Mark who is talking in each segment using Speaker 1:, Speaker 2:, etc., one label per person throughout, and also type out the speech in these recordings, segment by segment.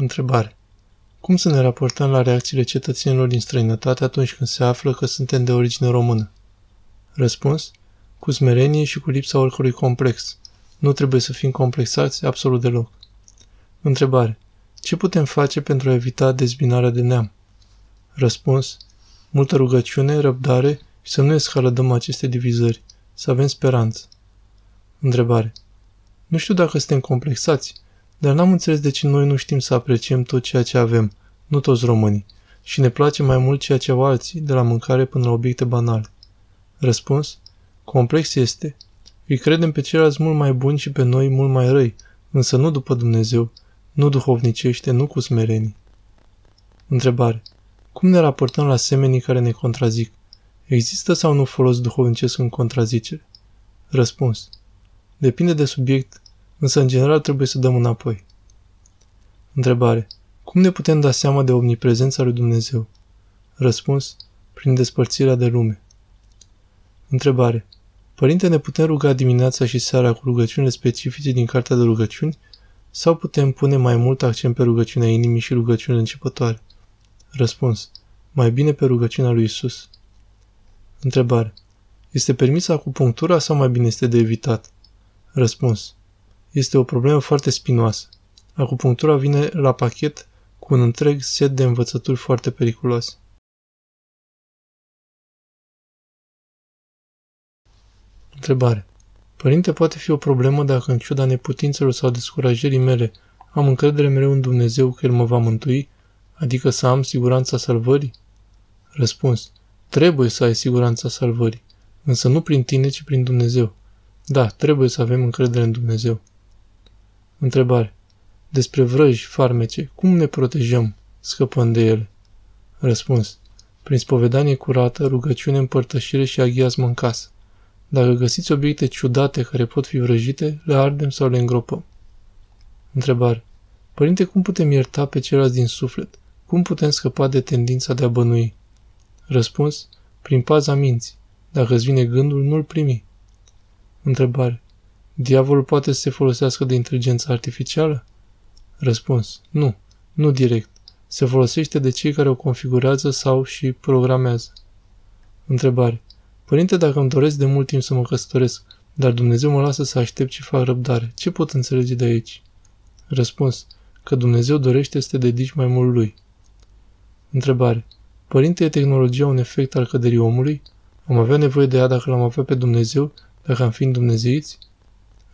Speaker 1: Întrebare. Cum să ne raportăm la reacțiile cetățenilor din străinătate atunci când se află că suntem de origine română? Răspuns. Cu smerenie și cu lipsa oricărui complex. Nu trebuie să fim complexați absolut deloc. Întrebare. Ce putem face pentru a evita dezbinarea de neam? Răspuns. Multă rugăciune, răbdare și să nu escaladăm aceste divizări. Să avem speranță. Întrebare. Nu știu dacă suntem complexați, dar n-am înțeles de ce noi nu știm să apreciem tot ceea ce avem, nu toți românii, și ne place mai mult ceea ce au alții, de la mâncare până la obiecte banale. Răspuns? Complex este. Îi credem pe ceilalți mult mai buni și pe noi mult mai răi, însă nu după Dumnezeu, nu duhovnicește, nu cu smerenii. Întrebare. Cum ne raportăm la semenii care ne contrazic? Există sau nu folos duhovnicesc în contrazicere? Răspuns. Depinde de subiect, însă în general trebuie să dăm înapoi. Întrebare. Cum ne putem da seama de omniprezența lui Dumnezeu? Răspuns. Prin despărțirea de lume. Întrebare. Părinte, ne putem ruga dimineața și seara cu rugăciunile specifice din cartea de rugăciuni sau putem pune mai mult accent pe rugăciunea inimii și rugăciunile începătoare? Răspuns. Mai bine pe rugăciunea lui Isus. Întrebare. Este permisă acupunctura sau mai bine este de evitat? Răspuns. Este o problemă foarte spinoasă. Acupunctura vine la pachet cu un întreg set de învățături foarte periculoase. Întrebare. Părinte, poate fi o problemă dacă în ciuda neputințelor sau descurajării mele am încredere mereu în Dumnezeu că El mă va mântui, adică să am siguranța salvării? Răspuns. Trebuie să ai siguranța salvării, însă nu prin tine, ci prin Dumnezeu. Da, trebuie să avem încredere în Dumnezeu. Întrebare. Despre vrăji, farmece, cum ne protejăm, scăpând de ele? Răspuns. Prin spovedanie curată, rugăciune, împărtășire și aghiazmă în casă. Dacă găsiți obiecte ciudate care pot fi vrăjite, le ardem sau le îngropăm. Întrebare. Părinte, cum putem ierta pe ceilalți din suflet? Cum putem scăpa de tendința de a bănui? Răspuns. Prin paza minții. Dacă îți vine gândul, nu-l primi. Întrebare. Diavolul poate să se folosească de inteligența artificială? Răspuns. Nu. Nu direct. Se folosește de cei care o configurează sau și programează. Întrebare. Părinte, dacă îmi doresc de mult timp să mă căsătoresc, dar Dumnezeu mă lasă să aștept și fac răbdare, ce pot înțelege de aici? Răspuns. Că Dumnezeu dorește să te dedici mai mult lui. Întrebare. Părinte, e tehnologia un efect al căderii omului? Am avea nevoie de ea dacă l-am avea pe Dumnezeu, dacă am fi dumnezeiți?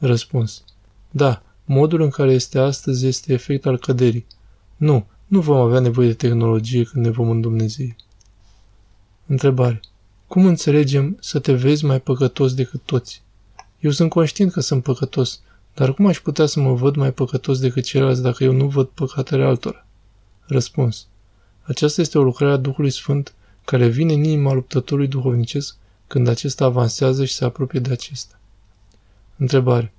Speaker 1: Răspuns. Da, modul în care este astăzi este efect al căderii. Nu, nu vom avea nevoie de tehnologie când ne vom îndumnezei. Întrebare. Cum înțelegem să te vezi mai păcătos decât toți? Eu sunt conștient că sunt păcătos, dar cum aș putea să mă văd mai păcătos decât ceilalți dacă eu nu văd păcatele altora? Răspuns. Aceasta este o lucrare a Duhului Sfânt care vine în inima luptătorului duhovnicesc când acesta avansează și se apropie de acesta. Întrebare.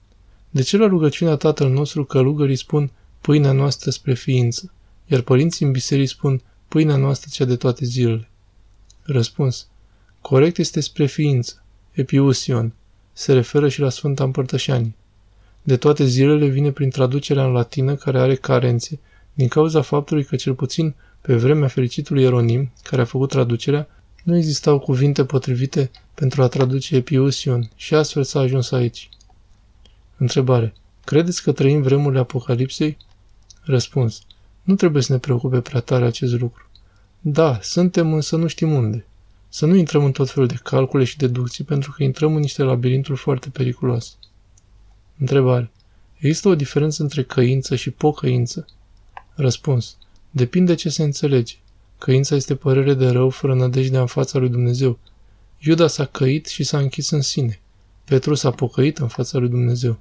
Speaker 1: De ce la rugăciunea Tatăl nostru călugării spun pâinea noastră spre ființă, iar părinții în biserici spun pâinea noastră cea de toate zilele? Răspuns. Corect este spre ființă, epiusion, se referă și la Sfânta Împărtășanie. De toate zilele vine prin traducerea în latină care are carențe, din cauza faptului că cel puțin pe vremea fericitului Ieronim, care a făcut traducerea, nu existau cuvinte potrivite pentru a traduce epiusion și astfel s-a ajuns aici. Întrebare. Credeți că trăim vremurile Apocalipsei? Răspuns. Nu trebuie să ne preocupe prea tare acest lucru. Da, suntem, însă nu știm unde. Să nu intrăm în tot felul de calcule și deducții, pentru că intrăm în niște labirinturi foarte periculoase. Întrebare. Există o diferență între căință și pocăință? Răspuns. Depinde ce se înțelege. Căința este părere de rău fără nădejdea în fața lui Dumnezeu. Iuda s-a căit și s-a închis în sine. Petru s-a pocăit în fața lui Dumnezeu.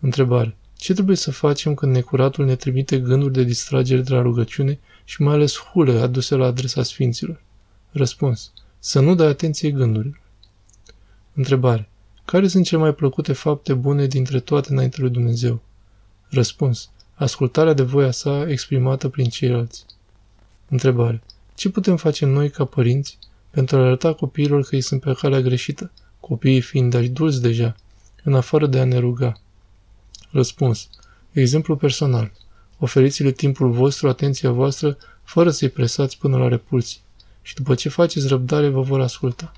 Speaker 1: Întrebare. Ce trebuie să facem când necuratul ne trimite gânduri de distragere de la rugăciune și mai ales hule aduse la adresa sfinților? Răspuns. Să nu dai atenție gândurilor. Întrebare. Care sunt cele mai plăcute fapte bune dintre toate înainte lui Dumnezeu? Răspuns. Ascultarea de voia sa exprimată prin ceilalți. Întrebare. Ce putem face noi ca părinți pentru a arăta copiilor că ei sunt pe calea greșită, copiii fiind adulți deja, în afară de a ne ruga? Răspuns. Exemplu personal. Oferiți-le timpul vostru, atenția voastră, fără să-i presați până la repulsie. Și după ce faceți răbdare, vă vor asculta.